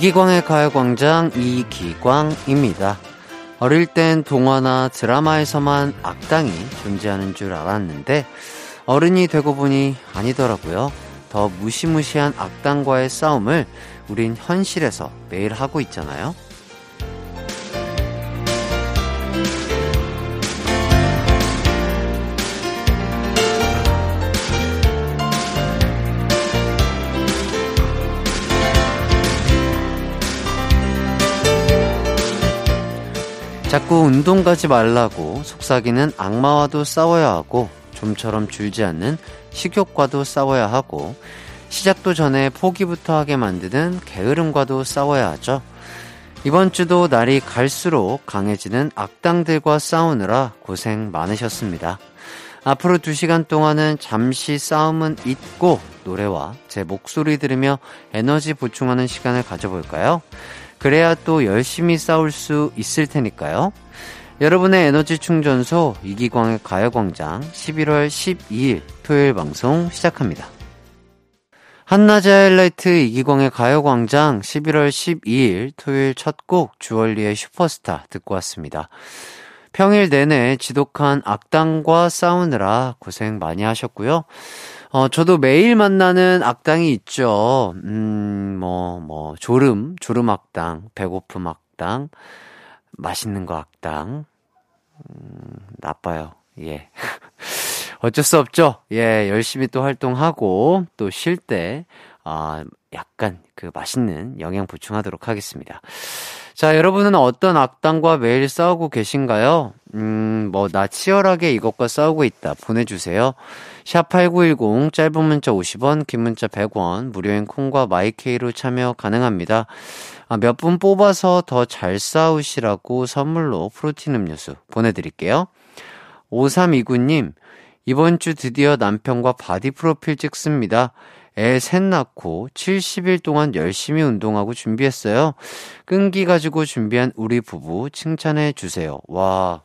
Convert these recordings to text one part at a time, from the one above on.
이기광의 가요광장 이기광입니다. 어릴 땐 동화나 드라마에서만 악당이 존재하는 줄 알았는데 어른이 되고 보니 아니더라고요. 더 무시무시한 악당과의 싸움을 우린 현실에서 매일 하고 있잖아요. 자꾸 운동 가지 말라고 속삭이는 악마와도 싸워야 하고 좀처럼 줄지 않는 식욕과도 싸워야 하고 시작도 전에 포기부터 하게 만드는 게으름과도 싸워야 하죠. 이번 주도 날이 갈수록 강해지는 악당들과 싸우느라 고생 많으셨습니다. 앞으로 두 시간 동안은 잠시 싸움은 잊고 노래와 제 목소리 들으며 에너지 보충하는 시간을 가져볼까요? 그래야 또 열심히 싸울 수 있을 테니까요. 여러분의 에너지 충전소 이기광의 가요광장 11월 12일 토요일 방송 시작합니다. 한낮의 하이라이트 이기광의 가요광장 11월 12일 토요일 첫 곡 주얼리의 슈퍼스타 듣고 왔습니다. 평일 내내 지독한 악당과 싸우느라 고생 많이 하셨고요. 어, 저도 매일 만나는 악당이 있죠. 음, 뭐, 뭐, 졸음, 졸음 악당, 배고픔 악당, 맛있는 거 악당. 음, 나빠요. 예. 어쩔 수 없죠. 예, 열심히 또 활동하고, 또 쉴 때, 아, 약간 그 맛있는 영양 보충하도록 하겠습니다. 자, 여러분은 어떤 악당과 매일 싸우고 계신가요? 음, 뭐, 나 치열하게 이것과 싸우고 있다. 보내주세요. 샵8910 짧은 문자 50원, 긴 문자 100원, 무료인 콩과 마이케이로 참여 가능합니다. 아, 몇 분 뽑아서 더 잘 싸우시라고 선물로 프로틴 음료수 보내드릴게요. 5329님, 이번 주 드디어 남편과 바디 프로필 찍습니다. 애 셋 낳고 70일 동안 열심히 운동하고 준비했어요. 끈기 가지고 준비한 우리 부부 칭찬해 주세요. 와,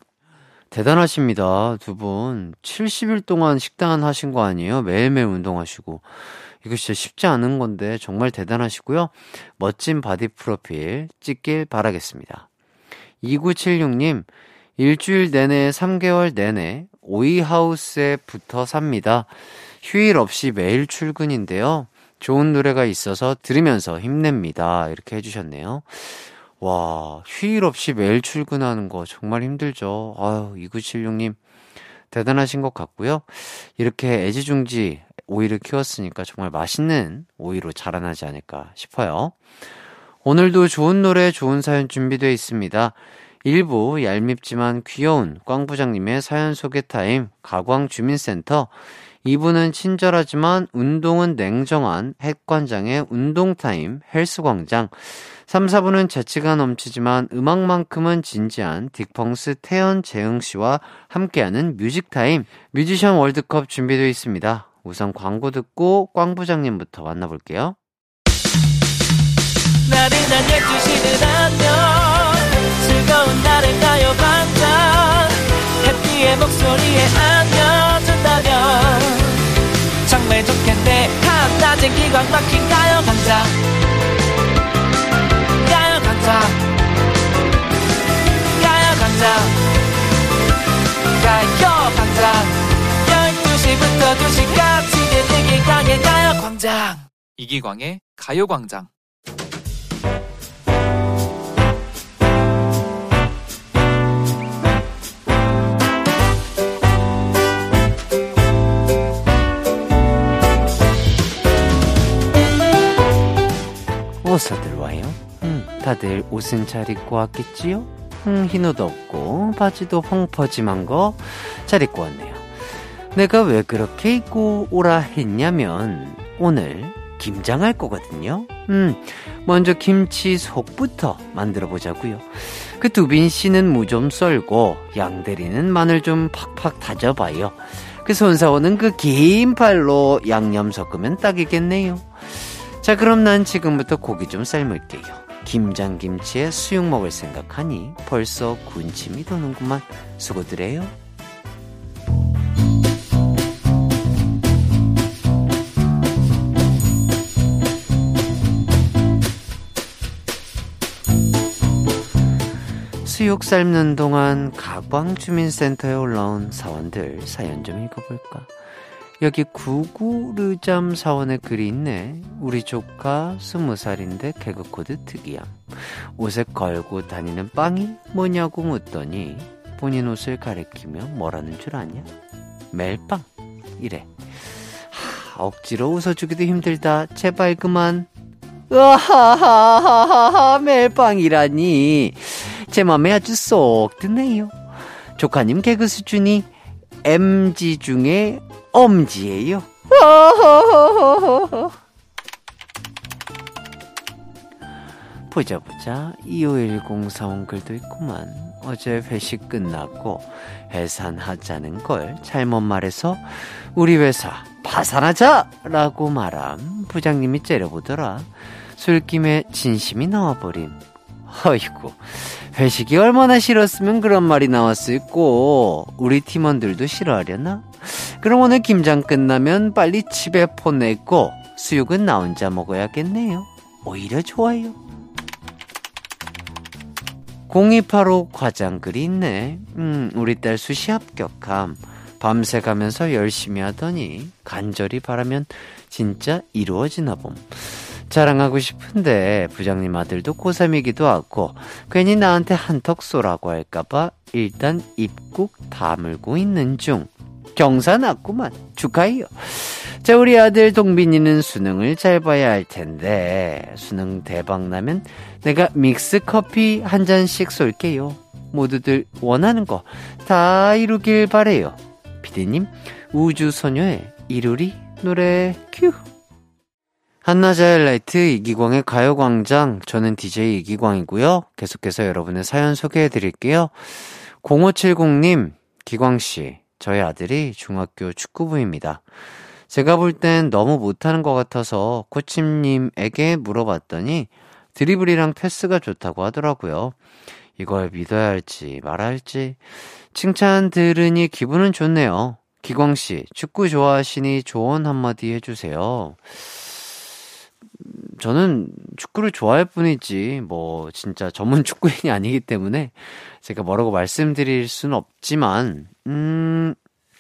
대단하십니다. 두 분. 70일 동안 식단 하신 거 아니에요? 매일매일 운동하시고. 이거 진짜 쉽지 않은 건데 정말 대단하시고요. 멋진 바디 프로필 찍길 바라겠습니다. 2976님, 일주일 내내 3개월 내내 오이하우스에 붙어 삽니다. 휴일 없이 매일 출근인데요. 좋은 노래가 있어서 들으면서 힘냅니다. 이렇게 해주셨네요. 와, 휴일 없이 매일 출근하는 거 정말 힘들죠. 아유, 2976님, 대단하신 것 같고요. 이렇게 애지중지 오이를 키웠으니까 정말 맛있는 오이로 자라나지 않을까 싶어요. 오늘도 좋은 노래, 좋은 사연 준비되어 있습니다. 1부 얄밉지만 귀여운 꽝 부장님의 사연 소개 타임, 가광 주민센터, 2부는 친절하지만 운동은 냉정한 핵관장의 운동타임, 헬스광장, 3, 4부는 재치가 넘치지만 음악만큼은 진지한 딕펑스 태현 재흥 씨와 함께하는 뮤직타임 뮤지션 월드컵 준비되어 있습니다. 우선 광고 듣고 꽝 부장님부터 만나볼게요. 나른한 12시는 안녕 즐거운 날을 가요 반짝 해피의 목소리에 안겨준다면 정말 좋겠네 한낮엔 기광 막힌 가요 반짝 가자 가요광장. 가요광장. 12시부터 2시까지 이기광의 가요 광장. 이기광의 가요 광장 어서 들어와요 다들 옷은 잘 입고 왔겠지요? 음, 흰옷 없고 바지도 펑퍼짐한 거 잘 입고 왔네요. 내가 왜 그렇게 입고 오라 했냐면 오늘 김장할 거거든요. 음, 먼저 김치 속부터 만들어 보자고요. 그 두빈 씨는 무 좀 썰고 양대리는 마늘 좀 팍팍 다져봐요. 그 손사오는 그 긴 팔로 양념 섞으면 딱이겠네요. 자, 그럼 난 지금부터 고기 좀 삶을게요. 김장김치에 수육 먹을 생각하니 벌써 군침이 도는구만. 수고드래요. 수육 삶는 동안 가광 주민센터에 올라온 사원들 사연 좀 읽어볼까? 여기 구구르잠 사원의 글이 있네. 우리 조카 스무 살인데 개그 코드 특이함. 옷에 걸고 다니는 빵이 뭐냐고 묻더니 본인 옷을 가리키며 뭐라는 줄 아냐? 멜빵. 이래. 하, 억지로 웃어주기도 힘들다. 제발 그만. 으하하하하 멜빵이라니. 제 맘에 아주 쏙 드네요. 조카님 개그 수준이 MG 중에 엄지예요. 보자 보자. 2510 사온 글도 있구만. 어제 회식 끝났고 해산하자는 걸 잘못 말해서 우리 회사 파산하자 라고 말함. 부장님이 째려보더라. 술김에 진심이 나와버림. 어이구 회식이 얼마나 싫었으면 그런 말이 나왔을꼬. 우리 팀원들도 싫어하려나? 그럼 오늘 김장 끝나면 빨리 집에 보내고 수육은 나 혼자 먹어야겠네요. 오히려 좋아요. 0285 과장글이 있네. 음 우리 딸 수시 합격함. 밤새 가면서 열심히 하더니 간절히 바라면 진짜 이루어지나 봄. 자랑하고 싶은데 부장님 아들도 고3이기도 하고 괜히 나한테 한턱 쏘라고 할까봐 일단 입국 다물고 있는 중. 경사 났구만. 축하해요. 자, 우리 아들 동빈이는 수능을 잘 봐야 할 텐데 수능 대박 나면 내가 믹스 커피 한 잔씩 쏠게요. 모두들 원하는 거 다 이루길 바래요. 피디님, 우주소녀의 이루리 노래 큐. 한낮의 라이트 이기광의 가요광장. 저는 DJ 이기광이고요. 계속해서 여러분의 사연 소개해 드릴게요. 0570님, 기광씨, 저희 아들이 중학교 축구부입니다. 제가 볼 땐 너무 못하는 것 같아서 코치님에게 물어봤더니 드리블이랑 패스가 좋다고 하더라고요. 이걸 믿어야 할지 말아야 할지. 칭찬 들으니 기분은 좋네요. 기광 씨, 축구 좋아하시니 조언 한마디 해주세요. 저는 축구를 좋아할 뿐이지, 뭐, 진짜 전문 축구인이 아니기 때문에 제가 뭐라고 말씀드릴 수는 없지만, 음,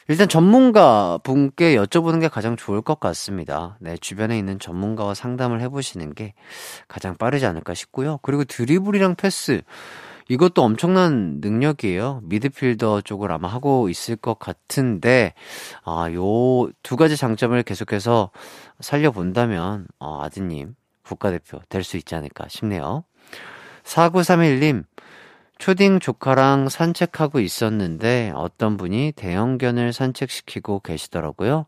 일단 전문가 분께 여쭤보는 게 가장 좋을 것 같습니다. 네, 주변에 있는 전문가와 상담을 해보시는 게 가장 빠르지 않을까 싶고요. 그리고 드리블이랑 패스, 이것도 엄청난 능력이에요. 미드필더 쪽을 아마 하고 있을 것 같은데, 아, 요 두 가지 장점을 계속해서 살려본다면, 어, 아드님, 국가대표 될 수 있지 않을까 싶네요. 4931님, 초딩 조카랑 산책하고 있었는데 어떤 분이 대형견을 산책시키고 계시더라고요.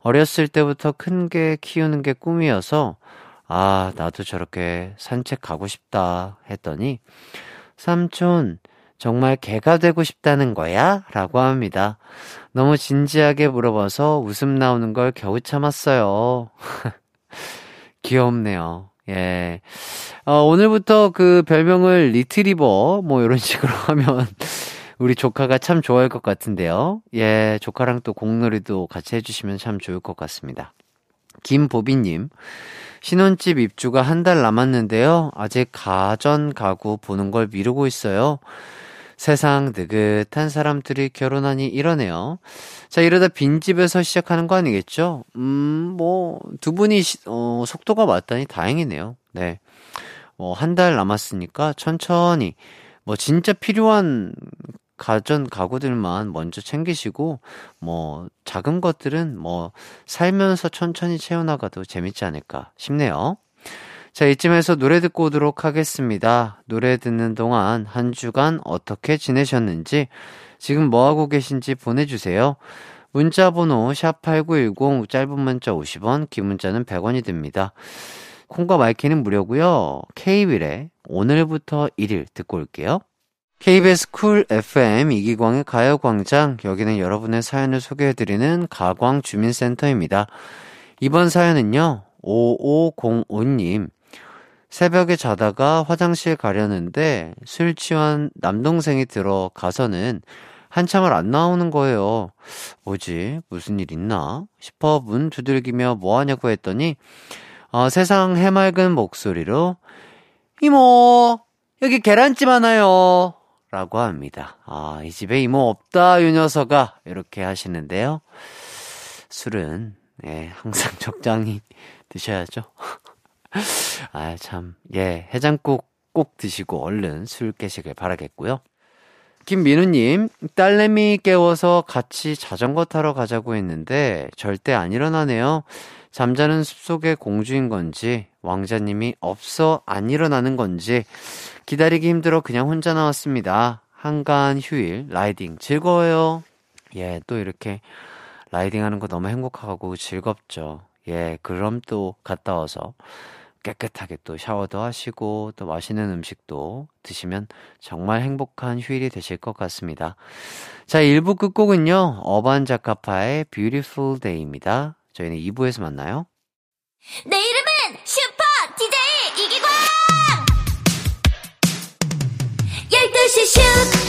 어렸을 때부터 큰게 키우는 게 꿈이어서 아, 나도 저렇게 산책 가고 싶다 했더니 삼촌, 정말 개가 되고 싶다는 거야? 라고 합니다. 너무 진지하게 물어봐서 웃음 나오는 걸 겨우 참았어요. 귀엽네요. 예. 어, 오늘부터 그 별명을 리트리버, 뭐, 이런 식으로 하면 우리 조카가 참 좋아할 것 같은데요. 예, 조카랑 또 공놀이도 같이 해주시면 참 좋을 것 같습니다. 김보비님, 신혼집 입주가 한 달 남았는데요. 아직 가전 가구 보는 걸 미루고 있어요. 세상 느긋한 사람들이 결혼하니 이러네요. 자, 이러다 빈집에서 시작하는 거 아니겠죠? 음, 뭐, 두 분이, 어, 속도가 맞다니 다행이네요. 네. 뭐, 한 달 남았으니까 천천히, 뭐, 진짜 필요한 가전 가구들만 먼저 챙기시고, 뭐, 작은 것들은 뭐, 살면서 천천히 채워나가도 재밌지 않을까 싶네요. 자, 이쯤에서 노래 듣고 오도록 하겠습니다. 노래 듣는 동안 한 주간 어떻게 지내셨는지, 지금 뭐하고 계신지 보내주세요. 문자 번호 샵8910 짧은 문자 50원, 긴 문자는 100원이 듭니다. 콩과 my K는 무료고요. K-윌의 오늘부터 1일 듣고 올게요. KBS 쿨 FM 이기광의 가요광장 여기는 여러분의 사연을 소개해드리는 가광주민센터입니다. 이번 사연은요 5505님 새벽에 자다가 화장실 가려는데 술 취한 남동생이 들어가서는 한참을 안 나오는 거예요. 뭐지? 무슨 일 있나? 싶어 문 두들기며 뭐 하냐고 했더니 어, 세상 해맑은 목소리로 이모 여기 계란찜 하나요 라고 합니다. 아, 이 집에 이모 없다, 요 녀석아. 이렇게 하시는데요. 술은, 예, 항상 적당히 드셔야죠. 아, 참, 예, 해장국 꼭 드시고 얼른 술 깨시길 바라겠고요. 김민우님, 딸내미 깨워서 같이 자전거 타러 가자고 했는데 절대 안 일어나네요. 잠자는 숲속의 공주인 건지, 왕자님이 없어 안 일어나는 건지, 기다리기 힘들어 그냥 혼자 나왔습니다. 한간 휴일, 라이딩 즐거워요. 예, 또 이렇게 라이딩 하는 거 너무 행복하고 즐겁죠. 예, 그럼 또 갔다 와서 깨끗하게 또 샤워도 하시고 또 맛있는 음식도 드시면 정말 행복한 휴일이 되실 것 같습니다. 자, 1부 끝곡은요. 어반 자카파의 Beautiful Day입니다. 저희는 2부에서 만나요. 내 이름은 슈퍼 DJ 이기광! 12시 슈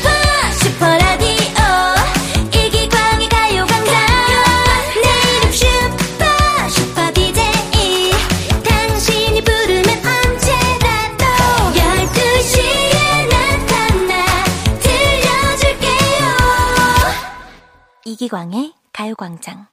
이기광의 가요광장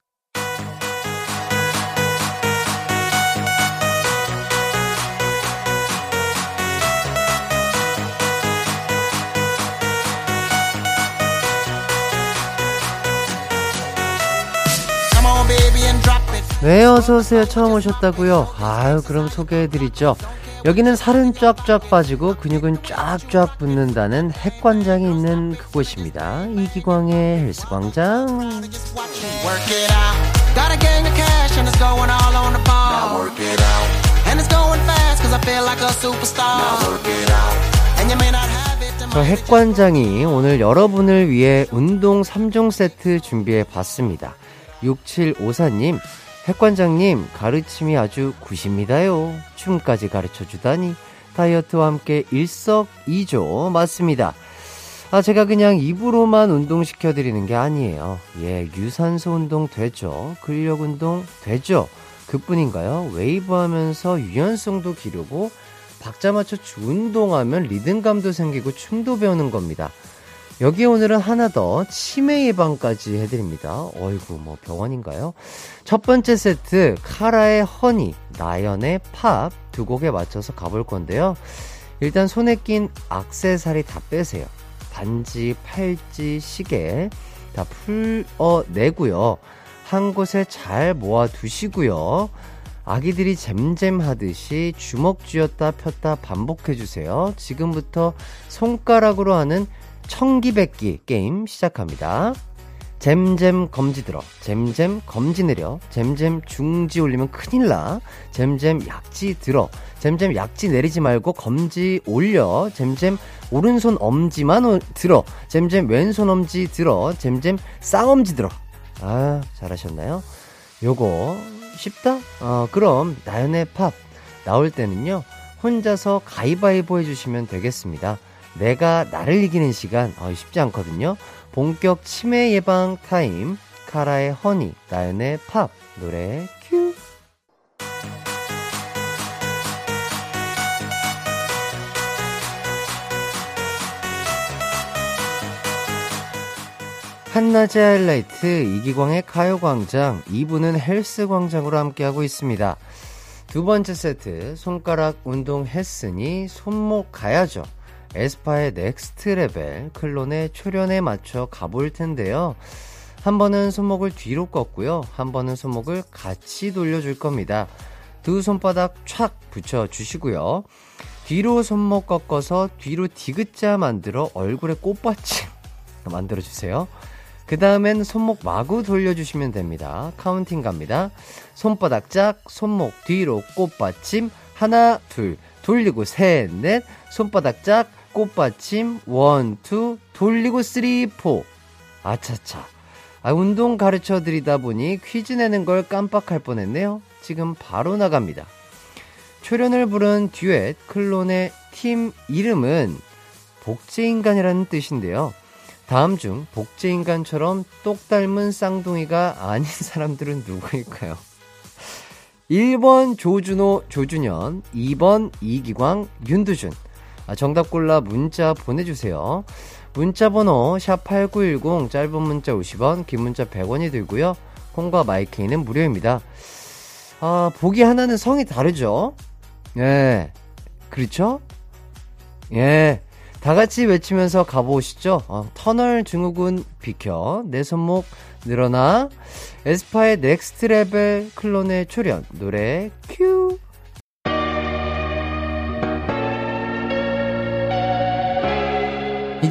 네, 어서오세요. 처음 오셨다고요? 아유, 그럼 소개해드리죠. 여기는 살은 쫙쫙 빠지고 근육은 쫙쫙 붙는다는 핵관장이 있는 그곳입니다. 이기광의 헬스광장. 저 핵관장이 오늘 여러분을 위해 운동 3종 세트 준비해 봤습니다. 6754님, 핵관장님, 가르침이 아주 good입니다요. 춤까지 가르쳐 주다니, 다이어트와 함께 일석이조 맞습니다. 아, 제가 그냥 입으로만 운동시켜 드리는 게 아니에요. 예, 유산소 운동 되죠. 근력 운동 되죠. 그 뿐인가요? 웨이브 하면서 유연성도 기르고, 박자 맞춰 운동하면 리듬감도 생기고 춤도 배우는 겁니다. 여기 오늘은 하나 더 치매 예방까지 해드립니다. 어이구 뭐 병원인가요? 첫 번째 세트 카라의 허니, 나연의 팝 두 곡에 맞춰서 가볼 건데요. 일단 손에 낀 악세사리 다 빼세요. 반지, 팔찌, 시계 다 풀어내고요. 한 곳에 잘 모아 두시고요. 아기들이 잼잼 하듯이 주먹 쥐었다 폈다 반복해주세요. 지금부터 손가락으로 하는 청기백기 게임 시작합니다. 잼잼 검지 들어, 잼잼 검지 내려, 잼잼 중지 올리면 큰일 나, 잼잼 약지 들어, 잼잼 약지 내리지 말고 검지 올려, 잼잼 오른손 엄지만 오, 들어, 잼잼 왼손 엄지 들어, 잼잼 쌍엄지 들어. 아, 잘하셨나요? 요거 쉽다? 어, 그럼 나연의 팝 나올 때는요, 혼자서 가위바위보 해주시면 되겠습니다. 내가 나를 이기는 시간 어, 쉽지 않거든요. 본격 치매 예방 타임 카라의 Honey 나연의 팝 노래 큐 한낮의 하이라이트 이기광의 가요광장 2부는 헬스광장으로 함께하고 있습니다. 두 번째 세트 손가락 운동 했으니 손목 가야죠. 에스파의 Next Level 클론의 초련에 맞춰 가볼 텐데요. 한 번은 손목을 뒤로 꺾고요. 한 번은 손목을 같이 돌려줄 겁니다. 두 손바닥 촥 붙여 주시고요. 뒤로 손목 꺾어서 뒤로 디귿자 만들어 얼굴에 꽃받침 만들어 주세요. 그 다음엔 손목 마구 돌려주시면 됩니다. 카운팅 갑니다. 손바닥 짝, 손목 뒤로 꽃받침, 하나, 둘, 돌리고 셋, 넷, 손바닥 짝, 꽃받침, one, two, 돌리고 three, four. 아차차. 아, 운동 가르쳐 드리다 보니 퀴즈 내는 걸 깜빡할 뻔했네요. 지금 바로 나갑니다. 초련을 부른 듀엣 클론의 팀 이름은 복제인간이라는 뜻인데요. 다음 중 복제인간처럼 똑 닮은 쌍둥이가 아닌 사람들은 누구일까요? 1번 조준호, 조준현, 2번 이기광, 윤두준. 아, 정답 골라 문자 보내주세요. 문자 번호 샵8910 짧은 문자 50원 긴 문자 100원이 들고요. 콩과 마이케이는 무료입니다. 아, 보기 하나는 성이 다르죠? 예. 그렇죠? 예. 다 같이 외치면서 가보시죠. 어, 터널 증후군 비켜. 내 손목 늘어나. 에스파의 Next Level 클론의 초련. 노래 큐.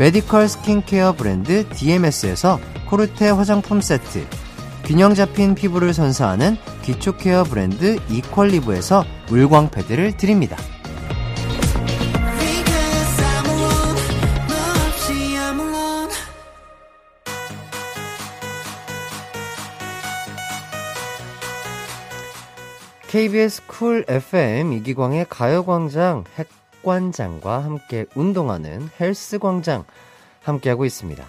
메디컬 스킨케어 브랜드 DMS에서 코르테 화장품 세트, 균형 잡힌 피부를 선사하는 기초 케어 브랜드 이퀄리브에서 물광 패드를 드립니다. KBS 쿨 FM 이기광의 가요광장 핵 관장과 함께 운동하는 헬스광장 함께하고 있습니다.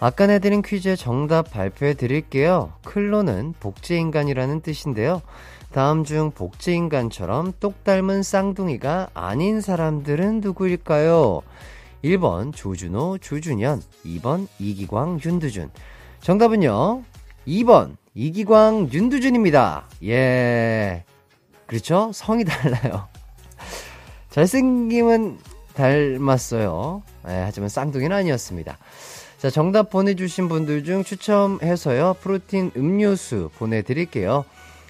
아까 내드린 퀴즈의 정답 발표해 드릴게요. 클로는 복제인간이라는 뜻인데요. 다음 중 복제인간처럼 똑 닮은 쌍둥이가 아닌 사람들은 누구일까요? 1번 조준호, 조준현, 2번 이기광, 윤두준. 정답은요. 2번 이기광, 윤두준입니다. 예. 그렇죠? 성이 달라요. 잘생김은 닮았어요. 예, 하지만 쌍둥이는 아니었습니다. 자, 정답 보내주신 분들 중 추첨해서요, 프로틴 음료수 보내드릴게요.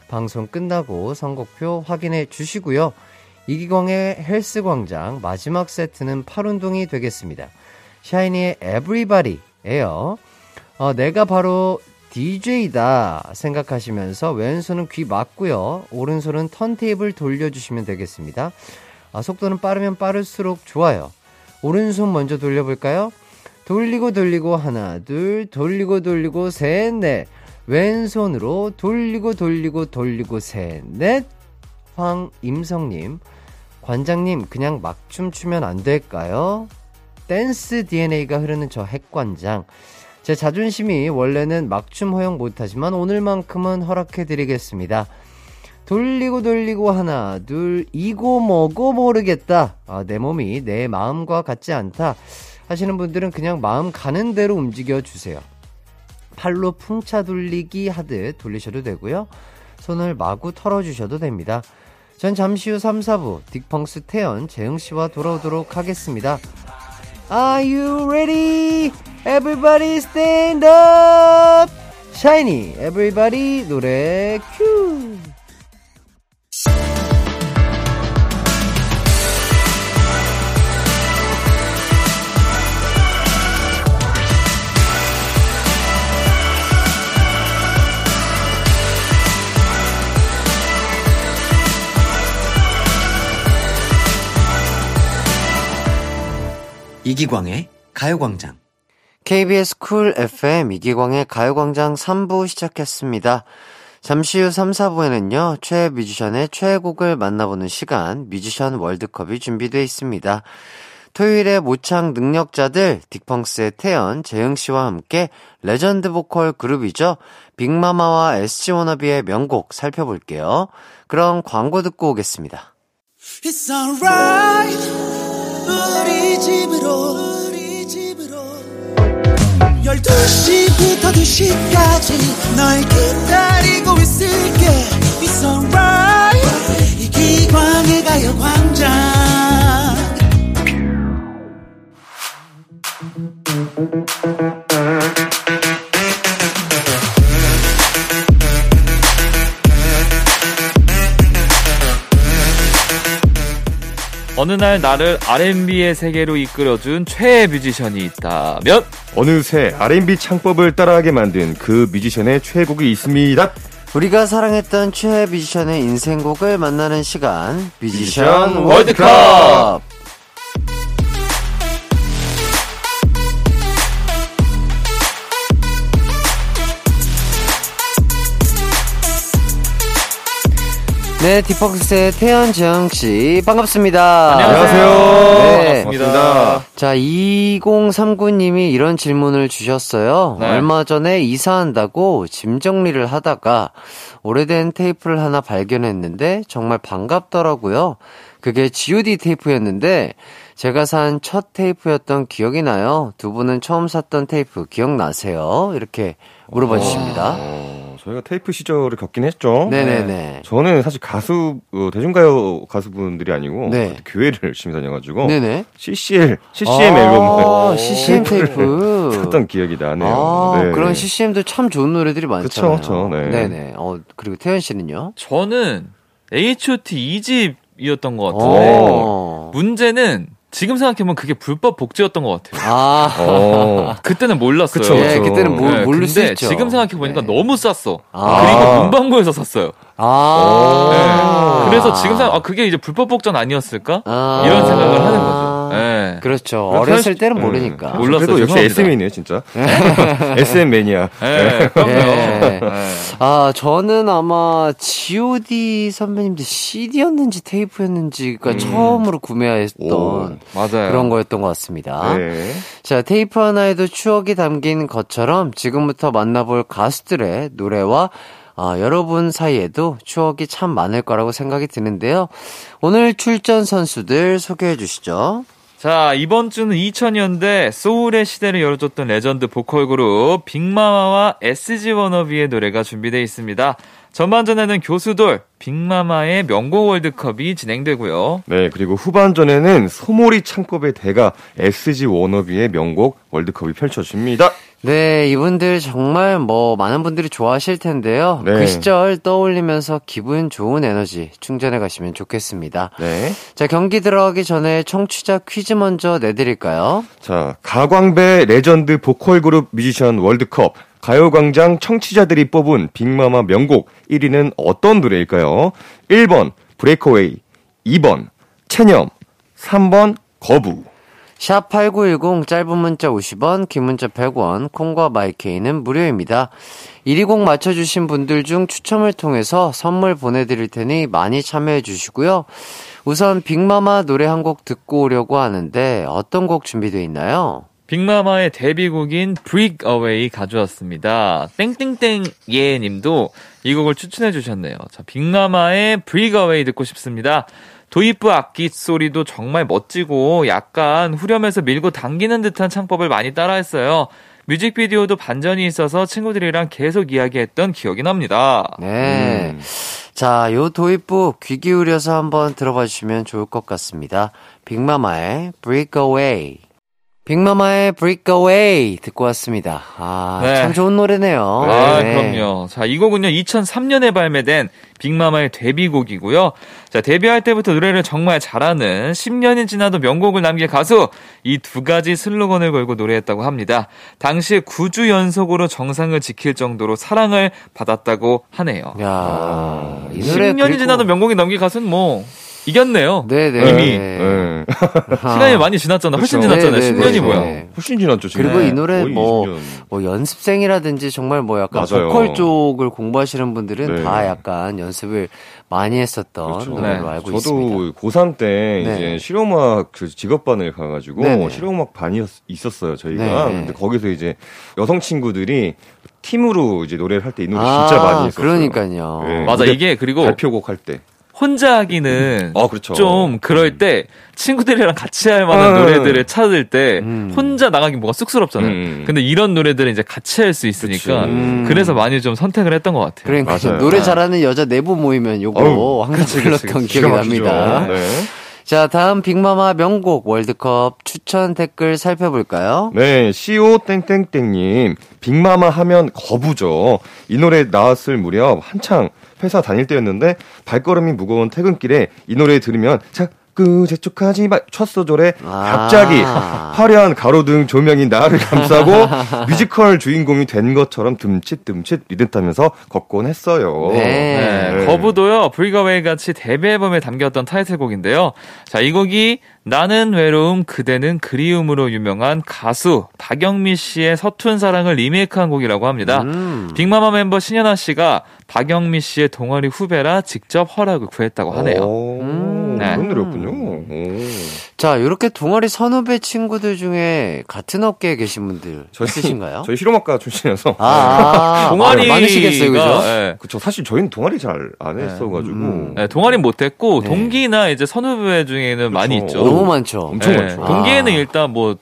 방송 끝나고 선곡표 확인해 주시고요. 이기광의 헬스광장 마지막 세트는 팔운동이 되겠습니다. 샤이니의 Everybody예요. 어, 내가 바로 DJ다 생각하시면서 왼손은 귀 막고요. 오른손은 턴테이블 돌려주시면 되겠습니다. 아, 속도는 빠르면 빠를수록 좋아요. 오른손 먼저 돌려볼까요? 돌리고 돌리고 하나 둘 돌리고 돌리고 셋 넷 왼손으로 돌리고 돌리고 돌리고 셋 넷 황임성님 관장님 그냥 막춤 추면 안 될까요? 댄스 DNA가 흐르는 저 핵관장 제 자존심이 원래는 막춤 허용 못하지만 오늘만큼은 허락해드리겠습니다. 돌리고 돌리고 하나 둘 이고 뭐고 모르겠다 아, 내 몸이 내 마음과 같지 않다 하시는 분들은 그냥 마음 가는 대로 움직여 주세요. 팔로 풍차 돌리기 하듯 돌리셔도 되고요. 손을 마구 털어주셔도 됩니다. 전 잠시 후 3, 4부 딕펑스 태연, 재흥씨와 돌아오도록 하겠습니다. Are you ready? Everybody stand up! 샤이니, everybody 노래 큐! 이기광의 가요광장. KBS 쿨 FM 이기광의 가요광장 3부 시작했습니다. 잠시 후 3, 4부에는요, 최애 뮤지션의 최애곡을 만나보는 시간, 뮤지션 월드컵이 준비되어 있습니다. 토요일에 모창 능력자들 딕펑스의 태연, 재영 씨와 함께 레전드 보컬 그룹이죠. 빅마마와 SG 워너비의 명곡 살펴볼게요. 그럼 광고 듣고 오겠습니다. 12시부터 2시까지 널 기다리고 있을게. It's alright. 이 기광의 가요광장 어느 날 나를 R&B의 세계로 이끌어준 최애 뮤지션이 있다면? 어느새 R&B 창법을 따라하게 만든 그 뮤지션의 최애곡이 있습니다. 우리가 사랑했던 최애 뮤지션의 인생곡을 만나는 시간. 뮤지션 뮤지션 월드컵 네, 딕펑스의 태연 재영 씨 반갑습니다. 안녕하세요. 네. 반갑습니다. 자, 2039님이 이런 질문을 주셨어요. 네. 얼마 전에 이사한다고 짐 정리를 하다가 오래된 테이프를 하나 발견했는데 정말 반갑더라고요. 그게 GOD 테이프였는데 제가 산 첫 테이프였던 기억이 나요. 두 분은 처음 샀던 테이프 기억나세요? 이렇게 물어봐 주십니다. 어, 저희가 테이프 시절을 겪긴 했죠. 네네네. 저는 사실 가수 어, 대중가요 가수분들이 아니고 네. 교회를 열심히 다녀가지고 네네. CCL CCM 앨범을 아, CCM 테이프. 샀던 기억이 나네요. 아, 네. 그런 CCM도 참 좋은 노래들이 많잖아요. 그쵸, 그쵸, 네. 네네. 어, 그리고 태연 씨는요? 저는 H.O.T 2집이었던 것 같은데 어. 문제는 지금 생각해보면 그게 불법 복제였던 것 같아요. 아. 어, 그때는 몰랐어요. 그쵸, 예. 그때는 모, 네, 모를 있죠. 지금 생각해보니까 네. 너무 쌌어. 아. 그리고 문방구에서 샀어요. 아. 네. 그래서 지금 생각, 아, 그게 이제 불법 복전 아니었을까? 아. 이런 생각을 하는 거죠. 네. 그렇죠. 어렸을 때는 네. 모르니까. 몰랐어요. 그래도 역시. SM이네요, 진짜. SM 매니아. 네. 예. 네. 아, 저는 아마 GOD 선배님들 CD였는지 테이프였는지가 처음으로 구매했던 오. 맞아요. 그런 거였던 것 같습니다. 네. 자, 테이프 하나에도 추억이 담긴 것처럼 지금부터 만나볼 가수들의 노래와 아, 여러분 사이에도 추억이 참 많을 거라고 생각이 드는데요. 오늘 출전 선수들 소개해 주시죠. 자, 이번 주는 2000년대 소울의 시대를 열어줬던 레전드 보컬 그룹 빅마마와 SG 워너비의 노래가 준비되어 있습니다. 전반전에는 교수돌, 빅마마의 명곡 월드컵이 진행되고요. 네, 그리고 후반전에는 소몰이 창법의 대가 SG 워너비의 명곡 월드컵이 펼쳐집니다. 네, 이분들 정말 뭐 많은 분들이 좋아하실 텐데요. 네. 그 시절 떠올리면서 기분 좋은 에너지 충전해 가시면 좋겠습니다. 네. 자, 경기 들어가기 전에 청취자 퀴즈 먼저 내드릴까요? 자, 가광배 레전드 보컬 그룹 뮤지션 월드컵 가요광장 청취자들이 뽑은 빅마마 명곡 1위는 어떤 노래일까요? 1번 Break Away, 2번 체념, 3번 거부. 샵 8910 짧은 문자 50원, 긴 문자 100원, 콩과 마이케이는 무료입니다. 1위 곡 맞춰주신 분들 중 추첨을 통해서 선물 보내드릴 테니 많이 참여해 주시고요. 우선 빅마마 노래 한 곡 듣고 오려고 하는데 어떤 곡 준비되어 있나요? 빅마마의 데뷔곡인 Break Away 가져왔습니다. 땡땡땡 예 님도 이 곡을 추천해 주셨네요. 자, 빅마마의 Break Away 듣고 싶습니다. 도입부 악기 소리도 정말 멋지고 약간 후렴에서 밀고 당기는 듯한 창법을 많이 따라했어요. 뮤직비디오도 반전이 있어서 친구들이랑 계속 이야기했던 기억이 납니다. 네. 자, 요 도입부 귀 기울여서 한번 들어봐 주시면 좋을 것 같습니다. 빅마마의 Break Away. 빅마마의 Break Away 듣고 왔습니다. 아, 네. 참 좋은 노래네요. 아, 네. 그럼요. 자, 이 곡은요, 2003년에 발매된 빅마마의 데뷔곡이고요. 자, 데뷔할 때부터 노래를 정말 잘하는 10년이 지나도 명곡을 남길 가수, 이 두 가지 슬로건을 걸고 노래했다고 합니다. 당시에 9주 연속으로 정상을 지킬 정도로 사랑을 받았다고 하네요. 야, 이 노래 10년이 그리고 지나도 명곡이 넘길 가수는 뭐, 이겼네요. 네네. 이미. 네. 시간이 많이 지났잖아. 훨씬 그렇죠. 지났잖아요. 네, 네, 10년이 네, 뭐야. 네. 훨씬 지났죠, 지금. 그리고 이 노래 거의 뭐, 20년. 뭐 연습생이라든지 정말 뭐 약간 맞아요. 보컬 쪽을 공부하시는 분들은 네. 다 약간 연습을 많이 했었던 그렇죠. 노래로 네. 알고 저도 있습니다. 고3 때 네. 이제 실용음악 그 직업반을 가가지고 네네. 실용음악 반이 있었어요 저희가 네. 근데 거기서 이제 여성 친구들이 팀으로 이제 노래를 할 때 이 노래 아, 진짜 많이 했었어요. 그러니까요. 네. 맞아. 이게 그리고 발표곡 할 때. 혼자 하기는 아 그렇죠. 좀 그럴 때 친구들이랑 같이 할 만한 아, 노래들을 찾을 때 음. 혼자 나가기 뭐가 쑥스럽잖아요. 음. 근데 이런 노래들은 이제 같이 할 수 있으니까 그치. 음. 그래서 많이 좀 선택을 했던 것 같아요. 그러니까 맞아요. 노래 네. 잘하는 여자 내부 모이면 요거 어우, 항상 불렀던 기억이 기가 막히죠. 납니다. 네. 자, 다음 빅마마 명곡 월드컵 추천 댓글 살펴볼까요? 네, CO 땡땡땡님 빅마마 하면 거부죠. 이 노래 나왔을 무렵 한창 회사 다닐 때였는데 발걸음이 무거운 퇴근길에 이 노래 들으면 자 꾸 재촉하지 마. 첫 소절에 아. 갑자기 화려한 가로등 조명이 나를 감싸고 뮤지컬 주인공이 된 것처럼 듬칫듬칫 리듬타면서 걷곤 했어요. 네. 네, 거부도요, 브리가웨이 같이 데뷔 앨범에 담겼던 타이틀곡인데요. 자, 이 곡이 나는 외로움, 그대는 그리움으로 유명한 가수 박영미 씨의 서툰 사랑을 리메이크한 곡이라고 합니다. 음. 빅마마 멤버 신현아 씨가 박영미 씨의 동아리 후배라 직접 허락을 구했다고 하네요. 오, 음. 네. 그런 노래였군요. 오. 자, 이렇게 동아리 선후배 친구들 중에 같은 업계에 계신 분들 있으신가요? 저희 실용음악과 출신이어서 아, 아, 동아리가 많으시겠어요, 그죠? 예. 그쵸. 사실 저희는 동아리 잘 안 했어가지고. 음. 네, 동아리 못했고 네. 동기나 이제 선후배 중에는 많이 그렇죠. 있죠. 너무 많죠. 엄청 네, 많죠. 동기에는 아. 일단 뭐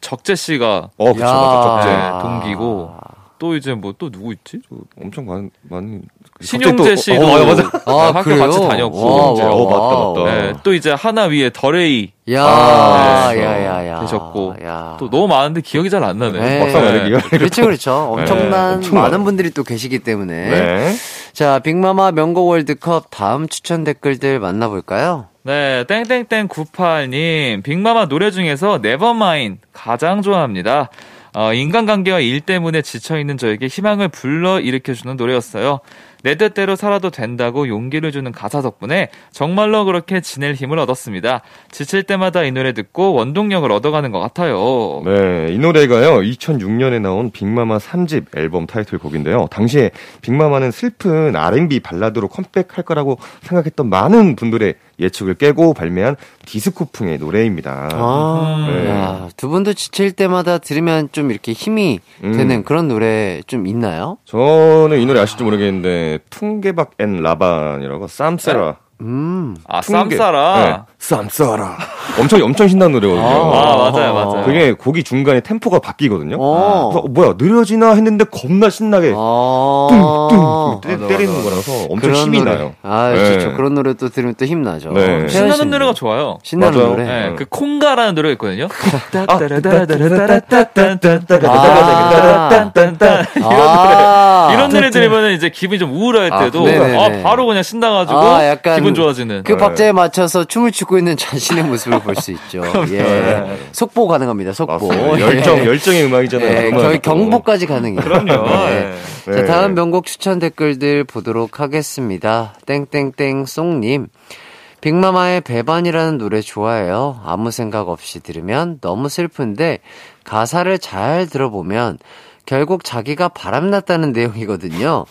적재 씨가 어, 그쵸. 적재. 네, 동기고 또 이제 뭐 또 누구 있지? 엄청 많은, 많은. 신용재 씨도 어, 어, 맞아. 아, 학교 그래요? 같이 다녔고 와, 이제, 와, 어, 맞다. 맞다. 네, 또 이제 하나 위에 더레이 야, 아, 네, 야, 야, 야. 계셨고 야. 또 너무 많은데 기억이 잘 안 나네. 네. 막상 말하기가. 그렇죠, 그렇죠. 엄청난 엄청 많은. 분들이 또 계시기 때문에. 네. 자, 빅마마 명곡 월드컵 다음 추천 댓글들 만나볼까요? 네, 땡땡땡 98님 빅마마 노래 중에서 네버마인 가장 좋아합니다. 어, 인간관계와 일 때문에 지쳐있는 저에게 희망을 불러 일으켜주는 노래였어요. 내 뜻대로 살아도 된다고 용기를 주는 가사 덕분에 정말로 그렇게 지낼 힘을 얻었습니다. 지칠 때마다 이 노래 듣고 원동력을 얻어가는 것 같아요. 네, 이 노래가요, 2006년에 나온 빅마마 3집 앨범 타이틀곡인데요. 당시에 빅마마는 슬픈 R&B 발라드로 컴백할 거라고 생각했던 많은 분들의 예측을 깨고 발매한 디스코풍의 노래입니다. 아, 네. 야, 두 분도 지칠 때마다 들으면 좀 이렇게 힘이 음. 되는 그런 노래 좀 있나요? 저는 이 노래 아실지 모르겠는데, Tungevaag and Raaban이라고, Samsara. 음. 아. Samsara. 네, Samsara. 엄청, 엄청 신나는 노래거든요. 아, 맞아요, 맞아요. 그게 곡이 중간에 템포가 바뀌거든요. 어. 그래서 어, 뭐야 느려지나 했는데 겁나 신나게 아. 뚱뚱 때, 리는 거라서 엄청 힘이 노래. 나요. 아, 네. 좋죠. 그런 노래 또 들으면 또 힘 나죠. 네. 태연 신나는 노래가 좋아요. 신나는 맞아요. 노래. 네, 음. 그 콩가라는 노래가 있거든요. 아. 이런 노래 들으면 이제 기분이 좀 우울할 아, 때도. 아, 바로 그냥 신나가지고 아, 기분 좋아지는. 그 박자에 맞춰서 춤을 추고 있는 자신의 모습을 볼 수 있죠. 예. 속보 가능합니다. 속보. 맞습니다. 열정 예. 열정의 음악이잖아요. 예, 또. 경보까지 가능해요. 그럼요. 네. 네. 자, 다음 명곡 추천 댓글들 보도록 하겠습니다. 땡땡땡 송님. 빅마마의 배반이라는 노래 좋아해요. 아무 생각 없이 들으면 너무 슬픈데 가사를 잘 들어보면 결국 자기가 바람났다는 내용이거든요.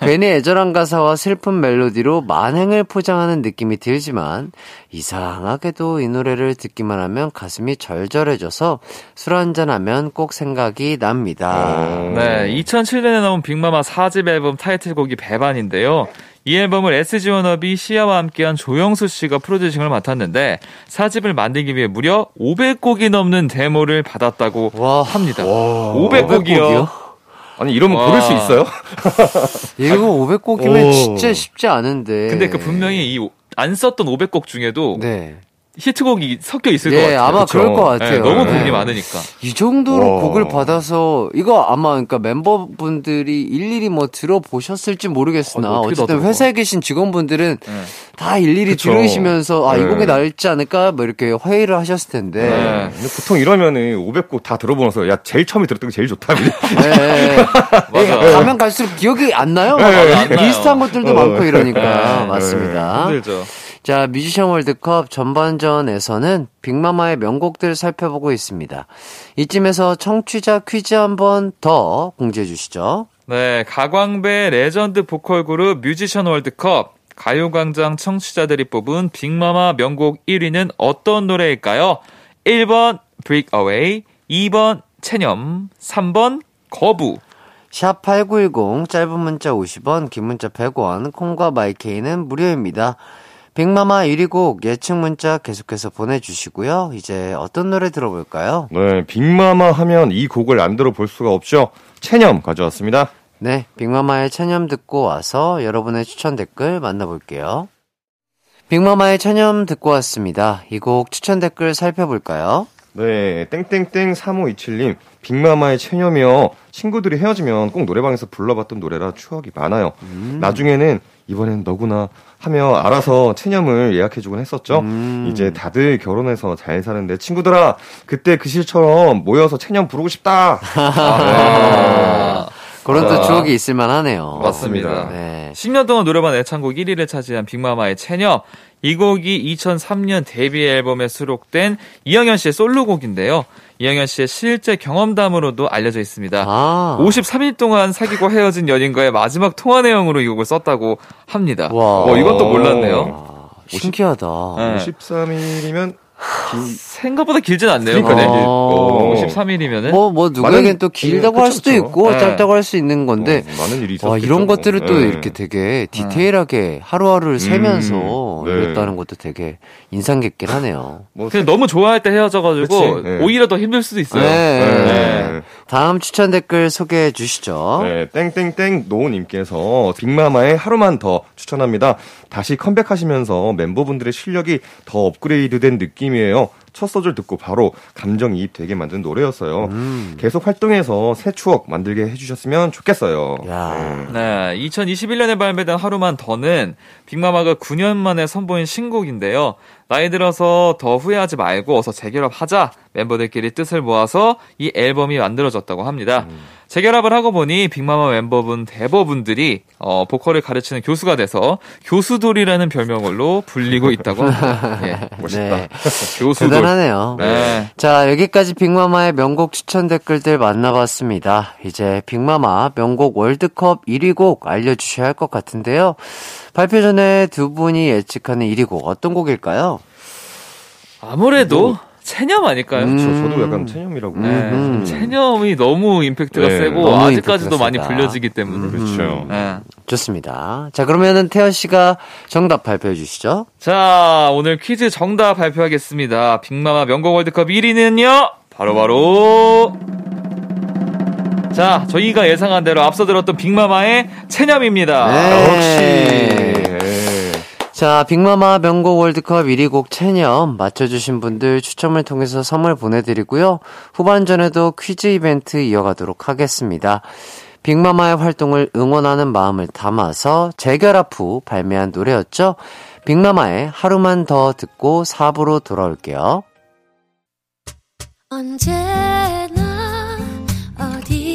괜히 애절한 가사와 슬픈 멜로디로 만행을 포장하는 느낌이 들지만 이상하게도 이 노래를 듣기만 하면 가슴이 절절해져서 술 한잔하면 꼭 생각이 납니다. 네, 2007년에 나온 빅마마 4집 앨범 타이틀곡이 배반인데요. 이 앨범을 SG 워너비 시아와 함께한 조영수 씨가 프로듀싱을 맡았는데 4집을 만들기 위해 무려 500곡이 넘는 데모를 받았다고 와. 합니다. 와. 500곡이요. 아니 이러면 와. 고를 수 있어요? 이거 500곡이면 오. 진짜 쉽지 않은데. 근데 그 분명히 이 안 썼던 500곡 중에도 네. 히트곡이 섞여 있을 것 예, 같아요. 아마 그쵸? 그럴 것 같아요. 네, 너무 네. 곡이 많으니까. 이 정도로 와. 곡을 받아서 이거 아마 그러니까 멤버분들이 일일이 뭐 들어보셨을지 모르겠으나 어, 다 어쨌든. 회사에 계신 직원분들은 네. 다 일일이 그쵸. 들으시면서 아이 네. 곡이 나을지 않을까 뭐 이렇게 회의를 하셨을 텐데. 네. 근데 보통 이러면은 500곡 다 들어보면서 야 제일 처음에 들었던 게 제일 좋다. 네. 네. 맞아. 가면 갈수록 기억이 안 나요? 안 나요. 비슷한 것들도 어. 많고 이러니까 네. 맞습니다. 힘들죠. 자, 뮤지션 월드컵 전반전에서는 빅마마의 명곡들 살펴보고 있습니다. 이쯤에서 청취자 퀴즈 한번 더 공지해 주시죠. 네, 가광배 레전드 보컬 그룹 뮤지션 월드컵 가요광장 청취자들이 뽑은 빅마마 명곡 1위는 어떤 노래일까요? 1번 Break Away, 2번 체념, 3번 거부. 샵 8910 짧은 문자 50원, 긴 문자 100원, 콩과 마이케이는 무료입니다. 빅마마 1위 곡 예측 문자 계속해서 보내주시고요. 이제 어떤 노래 들어볼까요? 네, 빅마마 하면 이 곡을 안 들어볼 수가 없죠. 체념 가져왔습니다. 네, 빅마마의 체념 듣고 와서 여러분의 추천 댓글 만나볼게요. 빅마마의 체념 듣고 왔습니다. 이 곡 추천 댓글 살펴볼까요? 네, 땡땡땡 3527님, 빅마마의 체념이요. 친구들이 헤어지면 꼭 노래방에서 불러봤던 노래라 추억이 많아요. 나중에는 이번엔 너구나 하며 알아서 체념을 예약해주곤 했었죠. 음. 이제 다들 결혼해서 잘 사는데 친구들아, 그때 그 시절처럼 모여서 체념 부르고 싶다. 아, 그런 또 아. 추억이 있을 만 하네요. 맞습니다. 네. 10년 동안 노래방 애창곡 1위를 차지한 빅마마의 체념. 이 곡이 2003년 데뷔 앨범에 수록된 이영현 씨의 솔로곡인데요. 이영현 씨의 실제 경험담으로도 알려져 있습니다. 아. 53일 동안 사귀고 헤어진 연인과의 마지막 통화 내용으로 이 곡을 썼다고 합니다. 와. 어, 이건 또 몰랐네요. 아, 신기하다. 네. 53일이면 생각보다 길진 않네요. 그러니까요. 근데. 어. 53일이면 뭐, 뭐, 누구에겐 또 길다고 예, 할 그쵸, 수도 그쵸. 있고, 네. 짧다고 할 수 있는 건데, 어, 많은 일이. 와, 이런 것들을 또 네. 이렇게 되게 디테일하게 하루하루를 세면서 네. 이랬다는 것도 되게 인상 깊긴 하네요. 뭐 그냥 너무 좋아할 때 헤어져가지고 그치, 네. 오히려 더 힘들 수도 있어요. 네. 네. 다음 추천 댓글 소개해 주시죠. 네, 땡땡땡 노우님께서 빅마마의 하루만 더 추천합니다. 다시 컴백하시면서 멤버분들의 실력이 더 업그레이드된 느낌이에요. 첫 소절 듣고 바로 감정이입 되게 만든 노래였어요. 음. 계속 활동해서 새 추억 만들게 해주셨으면 좋겠어요. 야. 네, 2021년에 발매된 하루만 더는 빅마마가 9년 만에 선보인 신곡인데요. 나이 들어서 더 후회하지 말고 어서 재결합하자 멤버들끼리 뜻을 모아서 이 앨범이 만들어졌다고 합니다. 재결합을 하고 보니 빅마마 멤버분 대부분들이 어, 보컬을 가르치는 교수가 돼서 교수돌이라는 별명으로 불리고 있다고 합니다. 예, 멋있다. 네. 교수돌. 대단하네요. 네. 자, 여기까지 빅마마의 명곡 추천 댓글들 만나봤습니다. 이제 빅마마 명곡 월드컵 1위 곡 알려주셔야 할 것 같은데요. 발표 전에 두 분이 예측하는 1위 곡 어떤 곡일까요? 아무래도 체념 아닐까요? 음. 저, 저도 약간 체념이라고. 네, 음. 체념이 너무 임팩트가 네, 세고 너무 아직까지도 임팩트가 많이 세다. 불려지기 때문에 그렇죠. 네. 좋습니다. 자, 그러면은 태연 씨가 정답 발표해 주시죠. 자, 오늘 퀴즈 정답 발표하겠습니다. 빅마마 명곡 월드컵 1위는요, 바로 바로. 자, 저희가 예상한 대로 앞서 들었던 빅마마의 체념입니다. 네. 역시. 네. 자, 빅마마 명곡 월드컵 1위 곡 체념 맞춰주신 분들 추첨을 통해서 선물 보내드리고요. 후반전에도 퀴즈 이벤트 이어가도록 하겠습니다. 빅마마의 활동을 응원하는 마음을 담아서 재결합 후 발매한 노래였죠. 빅마마의 하루만 더 듣고 4부로 돌아올게요. 언제나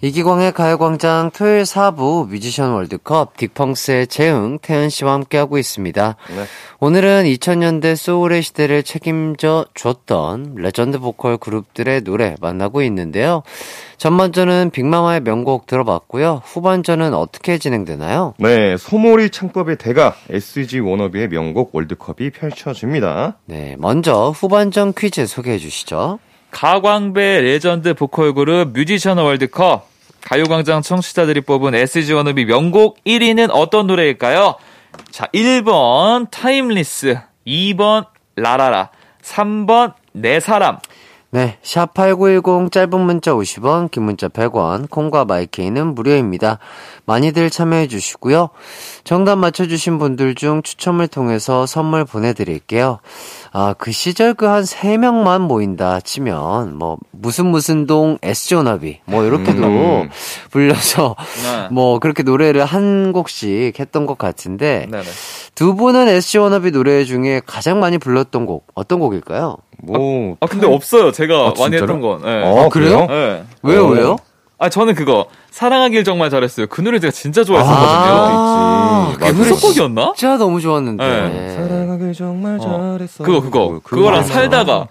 이기광의 가요광장 토요일 4부 뮤지션 월드컵 딕펑스의 재흥, 태연 씨와 함께하고 있습니다. 네. 오늘은 2000년대 소울의 시대를 책임져 줬던 레전드 보컬 그룹들의 노래 만나고 있는데요. 전반전은 빅마마의 명곡 들어봤고요. 후반전은 어떻게 진행되나요? 네, 소몰이 창법의 대가 SG 워너비의 명곡 월드컵이 펼쳐집니다. 네, 먼저 후반전 퀴즈 소개해 주시죠. 가광배 레전드 보컬 그룹 뮤지션 월드컵 가요광장 청취자들이 뽑은 SG 워너비 명곡 1위는 어떤 노래일까요? 자, 1번 Timeless, 2번 라라라, 3번 내 사람. 네, 샵8910 짧은 문자 50원, 긴 문자 100원, 콩과 마이케이는 무료입니다. 많이들 참여해 주시고요. 정답 맞춰주신 분들 중 추첨을 통해서 선물 보내드릴게요. 아, 그 시절 그 한 세 명만 모인다 치면, 뭐, 무슨 무슨 동 SG 워너비, 뭐, 이렇게도 음. 불려서, 네. 뭐, 그렇게 노래를 한 곡씩 했던 것 같은데, 네네. 두 분은 SG워너비 노래 중에 가장 많이 불렀던 곡, 어떤 곡일까요? 뭐. 아 근데 없어요. 제가 아, 많이? 했던 건. 네. 아, 그래요? 네. 왜요, 어. 왜요? 아 저는 그거 사랑하길 정말 잘했어요. 그 노래 제가 진짜 좋아했었거든요. 아. 그그 노래 후속곡이었나? 진짜 너무 좋았는데. 네. 사랑하길 정말 어. 잘했어. 그거 그거 그거랑 살다가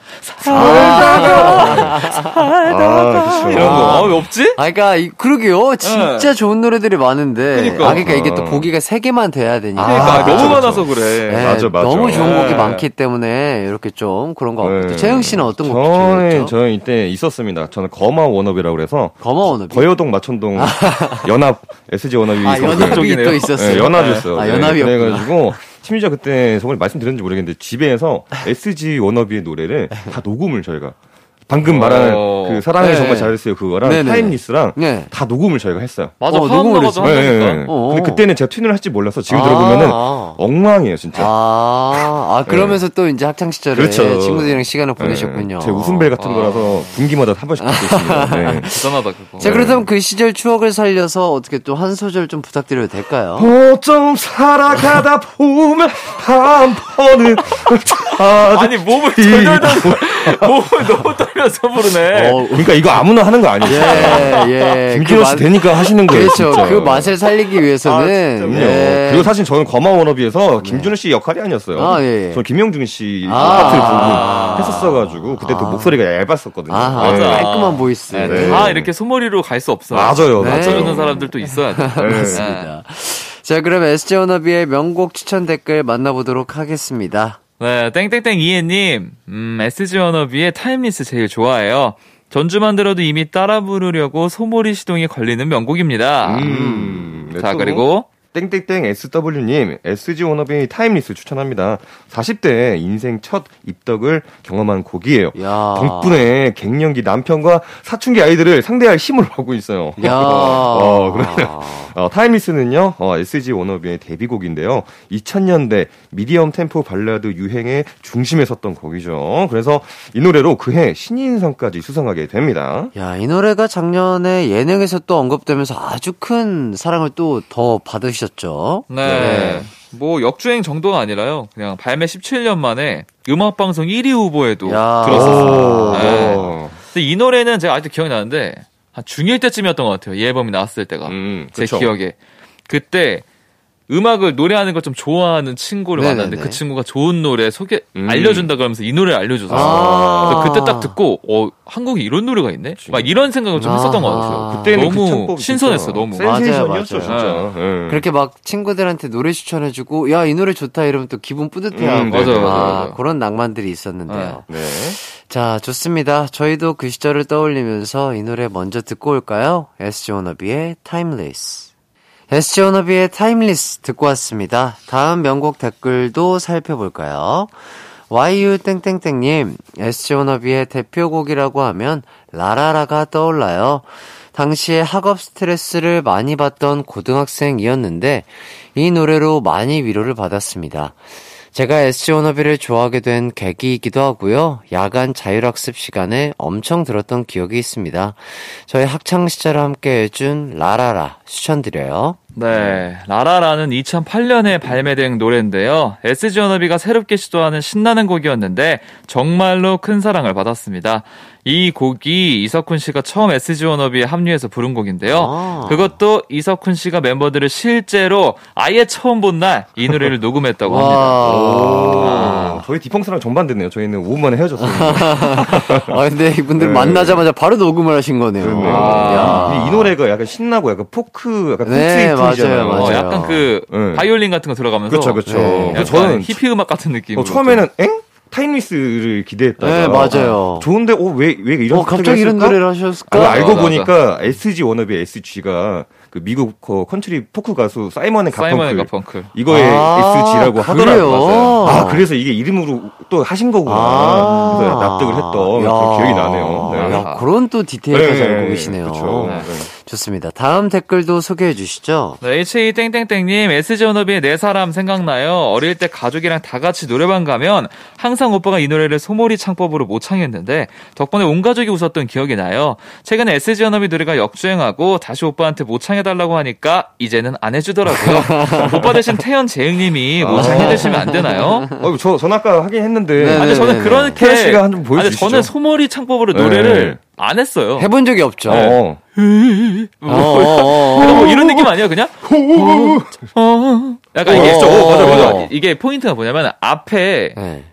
아, 그쵸. 이런 거. 아, 왜 없지? 아, 그니까, 그러게요. 진짜 좋은 노래들이 많은데. 그러니까. 아, 그니까 이게 또 보기가 세 개만 돼야 되니까. 그러니까 아, 너무 그쵸, 많아서 그래. 네, 맞아, 맞아. 너무 좋은 곡이 네. 많기 때문에 이렇게 좀 그런 거. 네. 재영 씨는 어떤 곡 좋아했죠? 저는 이때 있었습니다. 저는 거마 워너비라고 그래서, 거마워너비. 거여동 마천동 연합 SG 워너비 아, 연합이 쪽이네요. 또 있었어요. 네, 연합이었어요. 아, 연합이었구나. 그래가지고 심지어 그때 정말 말씀드렸는지 모르겠는데 집에서 SG 워너비의 노래를 다 녹음을 저희가 방금 말하는 어. 그 사랑을 네. 정말 잘했어요 그거랑 네 네. Timeless랑 네. 다 녹음을 저희가 했어요. 맞아. 어, 녹음을 나가서 했어. 한다니까. 네, 네. 어. 근데 그때는 제가 튜닝을 할지 몰라서 지금 아. 들어보면은 엉망이에요 진짜. 아, 아, 그러면서 또 이제 학창 시절에 그렇죠. 친구들이랑 시간을 네, 보내셨군요. 제 웃음벨 같은 아. 거라서 분기마다 한 번씩 듣고 있습니다. 네. 대단하다 그거. 자, 그렇다면 그 시절 추억을 살려서 어떻게 또 한 소절 좀 부탁드려도 될까요? 어쩜 살아가다 보면 한 번은 아니 몸을 덜덜덜 몸을 너무 떨 려서 부르네. 어, 그러니까 이거 아무나 하는 거 아니에요. 예, 예. 김준호 씨 맛- 되니까 하시는 거예요. 그렇죠. 진짜. 그 맛을 살리기 위해서는. 그럼요. 예. 그리고 사실 저는 거마 워너비에서 김진호 씨 역할이 아니었어요. 아, 예, 예. 저는 김용준 씨 아. 파트를 부르고 했었어가지고 그때 또 목소리가 얇았었거든요. 아, 맞아. 깔끔한 voice. 네, 네. 다 이렇게 소몰이로 갈 수 없어. 맞아요, 네. 맞아요. 부르는 사람들도 있어야 돼. 맞습니다. 자, 그럼 SG 워너비의 명곡 추천 댓글 만나보도록 하겠습니다. 네, 땡땡땡 이해님, 음, SG 워너비의 Timeless 제일 좋아해요. 전주만 들어도 이미 따라 부르려고 소몰이 시동이 걸리는 명곡입니다. 음, 네, 자, 또 그리고 땡땡땡 SW님, SG 워너비 Timeless 추천합니다. 40대 인생 첫 입덕을 경험한 곡이에요. 야. 덕분에 갱년기 남편과 사춘기 아이들을 상대할 힘을 얻고 있어요. 야. 어, 그러네요. 어, Timeless는요, 어, SG 워너비의 데뷔곡인데요. 2000년대 미디엄 템포 발라드 유행의 중심에 섰던 곡이죠. 그래서 이 노래로 그해 신인상까지 수상하게 됩니다. 야, 이 노래가 작년에 예능에서 또 언급되면서 아주 큰 사랑을 또 더 받으 셨죠. 네. 뭐 역주행 정도가 아니라요. 그냥 발매 17년 만에 음악 방송 1위 후보에도 야. 들었었어요. 오, 네. 어. 근데 이 노래는 제가 아직도 기억이 나는데 한 중1 때쯤이었던 것 같아요. 이 앨범이 나왔을 때가. 음, 제 그쵸. 기억에. 그때 음악을 노래하는 걸 좀 좋아하는 친구를 네네네. 만났는데 그 친구가 좋은 노래 소개 음. 알려준다 그러면서 이 노래를 알려줘서 아. 그때 딱 듣고 어 한국에 이런 노래가 있네 막 이런 생각을 좀 아. 했었던 것 같아요 그때는 너무 그 신선했어 너무 센세이션이었죠, 맞아요, 진짜. 예. 그렇게 막 친구들한테 노래 추천해주고, 야, 이 노래 좋다 이러면 또 기분 뿌듯해하고. 음, 맞아요, 맞아요, 아, 맞아요. 그런 낭만들이 있었는데요. 네. 자, 좋습니다. 저희도 그 시절을 떠올리면서 이 노래 먼저 듣고 올까요? SG 워너비의 워너비의 Timeless 듣고 왔습니다. 다음 명곡 댓글도 살펴볼까요? YU 땡땡땡님, SG 워너비의 대표곡이라고 하면 라라라가 떠올라요. 당시에 학업 스트레스를 많이 받던 고등학생이었는데 이 노래로 많이 위로를 받았습니다. 제가 SG 워너비를 좋아하게 된 계기이기도 하고요. 야간 자율학습 시간에 엄청 들었던 기억이 있습니다. 저희 학창 시절을 함께 해준 라라라 추천드려요. 네, 라라라는 2008년에 발매된 노래인데요. SG 워너비가 새롭게 시도하는 신나는 곡이었는데 정말로 큰 사랑을 받았습니다. 이 곡이 이석훈 씨가 처음 SG 워너비에 합류해서 부른 곡인데요. 아. 그것도 이석훈 씨가 멤버들을 실제로 아예 처음 본 날 이 노래를 녹음했다고 합니다. 와. 오, 저희 딕펑스랑 정반대네요. 저희는 5분 만에 헤어졌습니다. 아, 근데 이분들 네. 만나자마자 바로 녹음을 하신 거네요. 그렇네요. 야. 이, 이 노래가 약간 신나고 약간 포크, 약간 네, 컨트리풍이잖아요. 맞아요, 어, 맞아요. 약간 그 네. 바이올린 같은 거 들어가면서 그쵸, 그쵸. 네. 약간 저는 히피 음악 같은 느낌으로 어, 처음에는 엥? Timeless를 기대했다가 네, 맞아요. 좋은데 어 왜 왜 이런 어, 갑자기 이런? 노래를 하셨을까? 아, 알고 맞아, 보니까 SG 워너비 SG가 그 미국 어, 컨트리 포크 가수 사이먼 앤 사이먼 앤 가펑클 가펑클. 이거의 아, SG라고? 하더라고요. 아 그래서 이게 이름으로 또 하신 거구나. 아. 그래서 납득을 했던 기억이 나네요. 네. 야, 그런 또 디테일까지 알고 계시네요. 그렇죠. 네. 좋습니다. 다음 댓글도 소개해 주시죠. 네, HA 땡땡땡님, SG 워너비의 내 사람 생각나요? 어릴 때 가족이랑 다 같이 노래방 가면 항상 오빠가 이 노래를 소몰이 창법으로 모창했는데 덕분에 온 가족이 웃었던 기억이 나요. 최근에 SG 워너비 노래가 역주행하고 다시 오빠한테 모창해달라고 하니까 이제는 안 해주더라고요. 오빠 대신 태연 재흥님이 모창해주시면 안 되나요? 어, 저, 전 아까 하긴 했는데. 네, 아니 네, 저는 네. 그렇게 태연 씨가 한번 아니 보여주시죠. 저는 소몰이 창법으로 네. 노래를 안 했어요. 해본 적이 없죠. 어. 뭐, 어, 어, 어. 그냥 뭐 이런 느낌 아니에요, 그냥? 어, 약간 이게 어, 좀, 어, 맞아, 맞아. 어. 이게 포인트가 뭐냐면 앞에 네.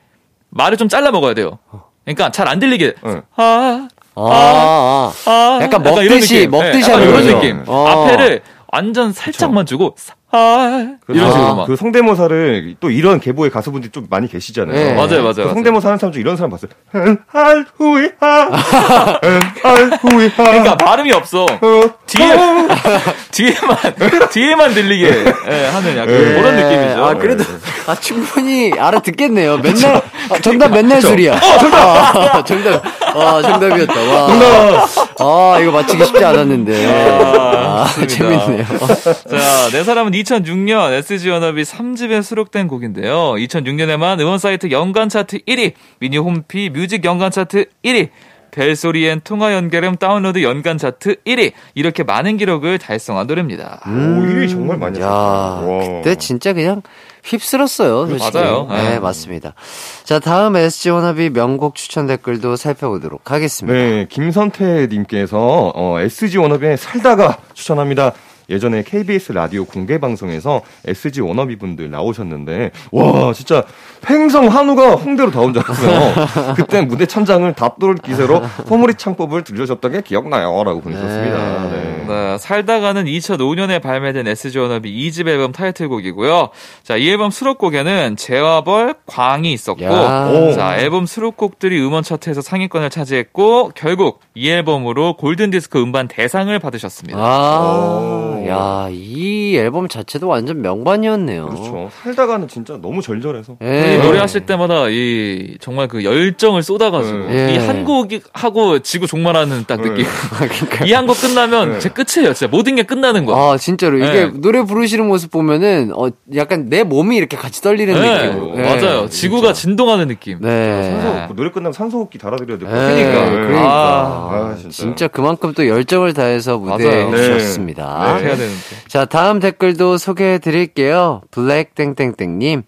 말을 좀 잘라 먹어야 돼요. 그러니까 잘 안 들리게. 응. 아, 아, 아. 아. 약간 이런 먹듯이, 느낌. 먹듯이 네, 하는 이런. 느낌. 어. 앞에를 완전 살짝만 주고, 아, 이런 식으로 아, 막. 그 성대모사를 또 이런 계보의 가수분들이 좀 많이 계시잖아요. 네. 맞아요, 맞아요. 그 맞아요. 성대모사 하는 사람 중 이런 사람 봤어요. 할 후이하, 할 후이 하. 그러니까 발음이 없어. 어, 뒤에, 뒤에만, 뒤에만 들리게 예, 하는 약간 네. 그런 느낌이죠. 아, 그래도, 아, 충분히 알아듣겠네요. 맨날, 아, 정답 맨날 술이야. 어, 정답! 정답, 아, 정답이었다. 와. 아, 이거 맞히기 쉽지 않았는데. 아, 좋습니다. 재밌네요. 자, 내 사람은 2006년 SG 워너비 3집에 수록된 곡인데요. 2006년에만 음원 사이트 연간 차트 1위, 미니 홈피 뮤직 연간 차트 1위, 벨소리엔 통화 연결음 다운로드 연간 차트 1위. 이렇게 많은 기록을 달성한 노래입니다. 오, 1위 정말 많이 야, 하셨어요. 그때 진짜 그냥 휩쓸었어요. 솔직히. 맞아요. 네, 네. 맞습니다. 자, 다음 SG 워너비 명곡 추천 댓글도 살펴보도록 하겠습니다. 네, 김선태 님께서 어, SG 워너비의 살다가 추천합니다. 예전에 KBS 라디오 공개 방송에서 SG 워너비 분들 나오셨는데 와 진짜 횡성 한우가 홍대로 다 온 줄 알았어요. 그때 무대 천장을 답돌 기세로 소몰이 창법을 들려줬던 게 기억나요라고 보내셨습니다. 네. 네, 살다가는 2005년에 발매된 SG 워너비 2집 앨범 타이틀곡이고요. 자, 이 앨범 수록곡에는 재화벌, 광이 있었고. 자, 앨범 수록곡들이 음원 차트에서 상위권을 차지했고, 결국 이 앨범으로 골든 디스크 음반 대상을 받으셨습니다. 아, 오. 야, 이 앨범 자체도 완전 명반이었네요. 그렇죠. 살다가는 진짜 너무 절절해서. 예. 이 노래하실 때마다 이 정말 그 열정을 쏟아가지고 예. 이한 곡이 하고 지구 종말하는 딱 느낌. 그러니까. 이한 곡 끝나면 제 끝이에요. 진짜 모든 게 끝나는 거. 아, 진짜로. 이게 네. 노래 부르시는 모습 보면은, 어, 약간 내 몸이 이렇게 같이 떨리는 네, 느낌. 네, 맞아요. 지구가 진동하는 느낌. 네. 산소, 그 노래 끝나면 산소호흡기 달아드려야 될것 네, 같아요. 그러니까. 아, 진짜. 진짜 그만큼 또 열정을 다해서 무대에 맞아요. 주셨습니다. 해야 되는데. 자, 다음 댓글도 소개해 드릴게요. 블랙땡땡땡님.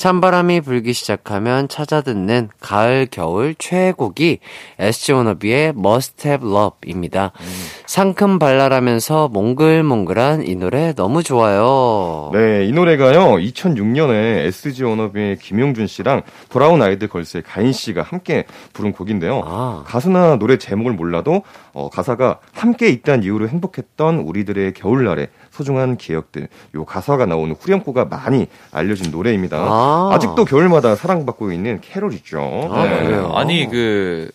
찬바람이 불기 시작하면 찾아 듣는 가을, 겨울 최애곡이 SG 워너비의 Must Have Love입니다. 상큼 발랄하면서 몽글몽글한 이 노래 너무 좋아요. 네, 이 노래가요, 2006년에 SG 워너비의 김용준 씨랑 브라운 아이드 걸스의 가인 씨가 함께 부른 곡인데요. 아. 가수나 노래 제목을 몰라도, 어, 가사가 함께 있다는 이유로 행복했던 우리들의 겨울날의 소중한 기억들, 요 가사가 나오는 후렴구가 많이 알려진 노래입니다. 아. 직도 겨울마다 사랑받고 있는 캐롤이죠. 아, 그래요? 아니 그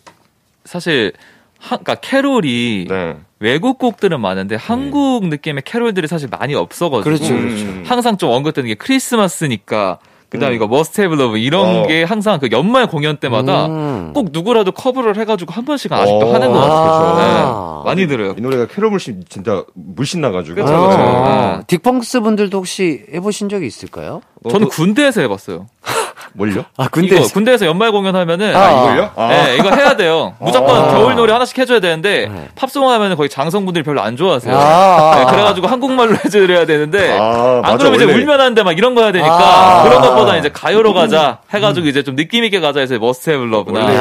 사실 한, 그러니까 캐롤이 네. 외국 곡들은 많은데 한국 느낌의 캐롤들이 사실 많이 없어가지고 그렇죠, 그렇죠. 항상 좀 언급되는 게 크리스마스니까 그다음 에 음. 이거 Must Have Love 이런 어. 게 항상 그 연말 공연 때마다 음. 꼭 누구라도 커버를 해가지고 한 번씩 아직도 어, 하는 것 같아요. 그렇죠. 아. 네, 많이 들어요. 이 노래가 캐롤 물씬 진짜 물씬 나가지고. 그쵸, 아, 그쵸. 아. 딕펑스 분들도 혹시 해보신 적이 있을까요? 저는 군대에서 해봤어요. 뭘요? 아, 이거 군대에서 연말 공연하면은 아, 이걸요? 아. 네, 이거 해야 돼요. 무조건 아. 겨울 노래 하나씩 해줘야 되는데 네. 팝송 하면 거의 장성분들이 별로 안 좋아하세요. 아. 네, 그래가지고 한국말로 해줘야 되는데 아, 안 맞아, 그러면 이제 원래. 울면 안 돼 막 이런 거 해야 되니까 아. 그런 것보다 이제 가요로 가자 해가지고 이제 좀 느낌 있게 가자 해서 Must Have Love나 원래.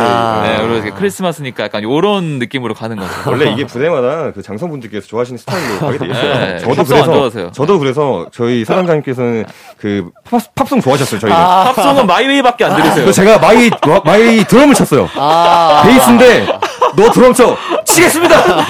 네, 그리고 이렇게 크리스마스니까 약간 요런 느낌으로 가는 거죠. 원래 이게 부대마다 그 장성분들께서 좋아하시는 스타일로 가게 돼 있어요. 네, 저도 팝송 안 그래서 좋아하세요. 저도 그래서 저희 사장님께서는 그 팝, 팝송 좋아하셨어요. 저희는. 아. 팝송은 My Way밖에 안 들으세요. 그래서 제가 마이 마이 드럼을 쳤어요. 아. 베이스인데 너 드럼 쳐 치겠습니다.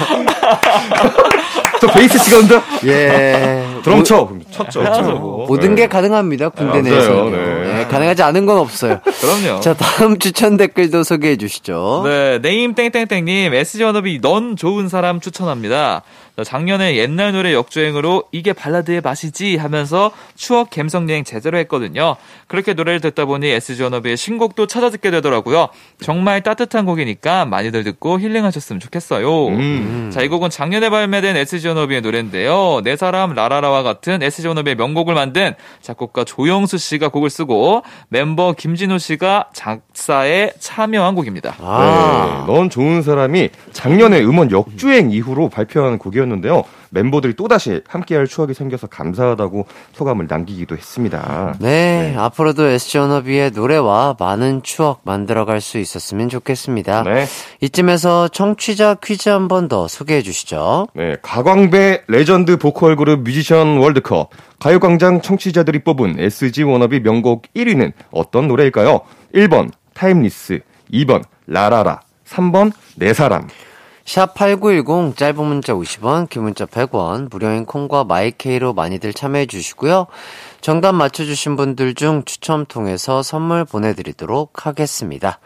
저 베이스 치거든요. 예. 드럼 쳐 그럼 쳤죠. 뭐. 모든 네. 게 가능합니다. 군대 아, 내에서. 맞아요, 네. 가능하지 않은 건 없어요. 그럼요. 자, 다음 추천 댓글도 소개해 주시죠. 네, 네임 땡땡땡님, SG 워너비 넌 좋은 사람 추천합니다. 작년에 옛날 노래 역주행으로 이게 발라드의 맛이지 하면서 추억 감성 여행 제대로 했거든요. 그렇게 노래를 듣다 보니 SG 워너비의 신곡도 찾아 듣게 되더라고요. 정말 따뜻한 곡이니까 많이들 듣고 힐링하셨으면 좋겠어요. 음. 자, 이 곡은 작년에 발매된 SG 워너비의 노래인데요. 내 사람 라라라와 같은 SG 워너비의 명곡을 만든 작곡가 조영수 씨가 곡을 쓰고 멤버 김진호 씨가 작사에 참여한 곡입니다. 아. 네, 넌 좋은 사람이 작년에 음원 역주행 이후로 발표한 곡이었는데요. 멤버들이 또다시 함께할 추억이 생겨서 감사하다고 소감을 남기기도 했습니다. 네, 앞으로도 SG 워너비의 노래와 많은 추억 만들어갈 수 있었으면 좋겠습니다. 네. 이쯤에서 청취자 퀴즈 한 번 더 소개해 주시죠. 네, 가광배 레전드 보컬 그룹 뮤지션 월드컵 가요광장 청취자들이 뽑은 SG 워너비 명곡 1위는 어떤 노래일까요? 1번 Timeless, 2번 라라라, 3번 내 사람. 샵8910 짧은 문자 50원, 긴 문자 100원, 무료인 콩과 마이케이로 많이들 참여해 주시고요. 정답 맞춰주신 분들 중 추첨 통해서 선물 보내드리도록 하겠습니다.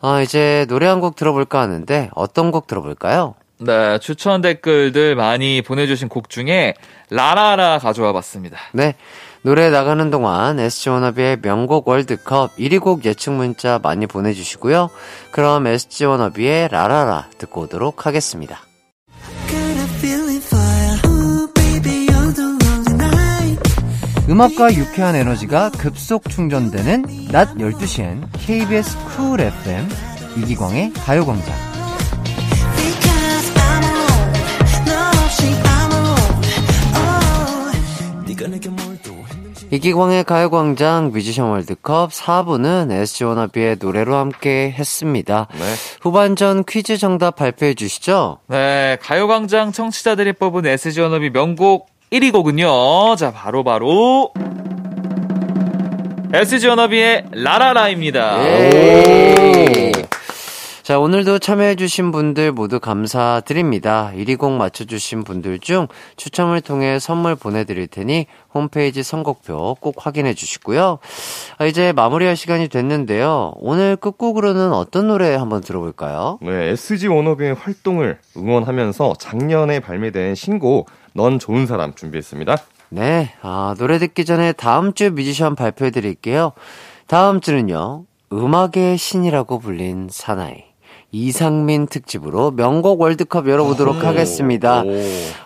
아, 이제 노래 한 곡 들어볼까 하는데 어떤 곡 들어볼까요? 네, 추천 댓글들 많이 보내주신 곡 중에 라라라 가져와 봤습니다. 네. 노래 나가는 동안 SG 워너비의 명곡 월드컵 1위 곡 예측 문자 많이 보내주시고요. 그럼 SG 워너비의 라라라 듣고 오도록 하겠습니다. 음악과 유쾌한 에너지가 급속 충전되는 낮 12시엔 KBS 쿨 FM 이기광의 가요광장. 이기광의 가요광장 뮤지션 월드컵 4부는 SG 워너비의 노래로 함께 했습니다. 네. 후반전 퀴즈 정답 발표해 주시죠. 네, 가요광장 청취자들이 뽑은 SG 워너비 명곡 1위 곡은요. 자, 바로 바로 SG 워너비의 라라라입니다. 예. 자, 오늘도 참여해주신 분들 모두 감사드립니다. 1위 곡 맞춰주신 분들 중 추첨을 통해 선물 보내드릴 테니 홈페이지 선곡표 꼭 확인해 주시고요. 아, 이제 마무리할 시간이 됐는데요. 오늘 끝곡으로는 어떤 노래 한번 들어볼까요? 네, SG 워너비의 활동을 응원하면서 작년에 발매된 신곡 넌 좋은 사람 준비했습니다. 네, 아, 노래 듣기 전에 다음 주 뮤지션 발표해 드릴게요. 다음 주는요, 음악의 신이라고 불린 사나이. 이상민 특집으로 명곡 월드컵 열어보도록 하겠습니다.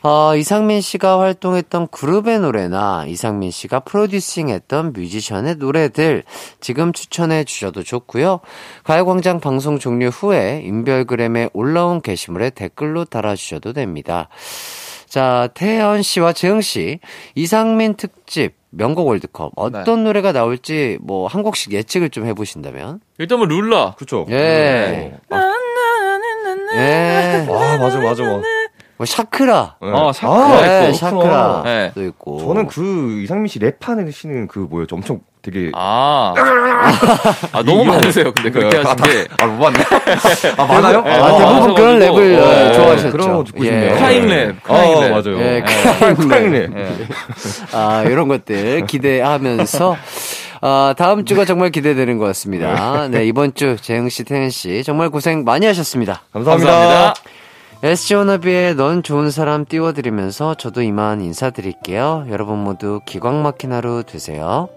어, 이상민 씨가 활동했던 그룹의 노래나 이상민 씨가 프로듀싱 했던 뮤지션의 노래들 지금 추천해 주셔도 좋고요. 가요광장 방송 종료 후에 인별그램에 올라온 게시물에 댓글로 달아주셔도 됩니다. 자, 태연 씨와 재흥 씨, 이상민 특집 명곡 월드컵 어떤 노래가 나올지 뭐 한 곡씩 예측을 좀 해보신다면? 일단 뭐 룰라. 그쵸? 예. 아, 예. 아, 맞아, 맞아. 맞아. 뭐 샤크라. 네. 어, 샤크라 아, 네, 있고. 샤크라. 네. 도 있고. 저는 그 이상민 씨 랩하시는 그 뭐였죠? 엄청 되게 아. 아, 너무 많으세요. 근데 그렇게 하신 게. 아, 못 봤네. 아, 많아요? 아, 어, 대부분 그런 맞아가지고. 랩을 어, 어, 네, 좋아하셨죠. 그런 거 듣고 예. 싶네요. crying 랩, 아, crying 랩. 맞아요. 예, crying crying 랩. 예. 아, 이런 것들 기대하면서 아, 다음 주가 정말 기대되는 것 같습니다. 네, 이번 주 재흥 씨, 태현 씨 정말 고생 많이 하셨습니다. 감사합니다. 감사합니다. SG 워너비의 넌 좋은 사람 띄워드리면서 저도 이만 인사드릴게요. 여러분 모두 기광 막힌 하루 되세요.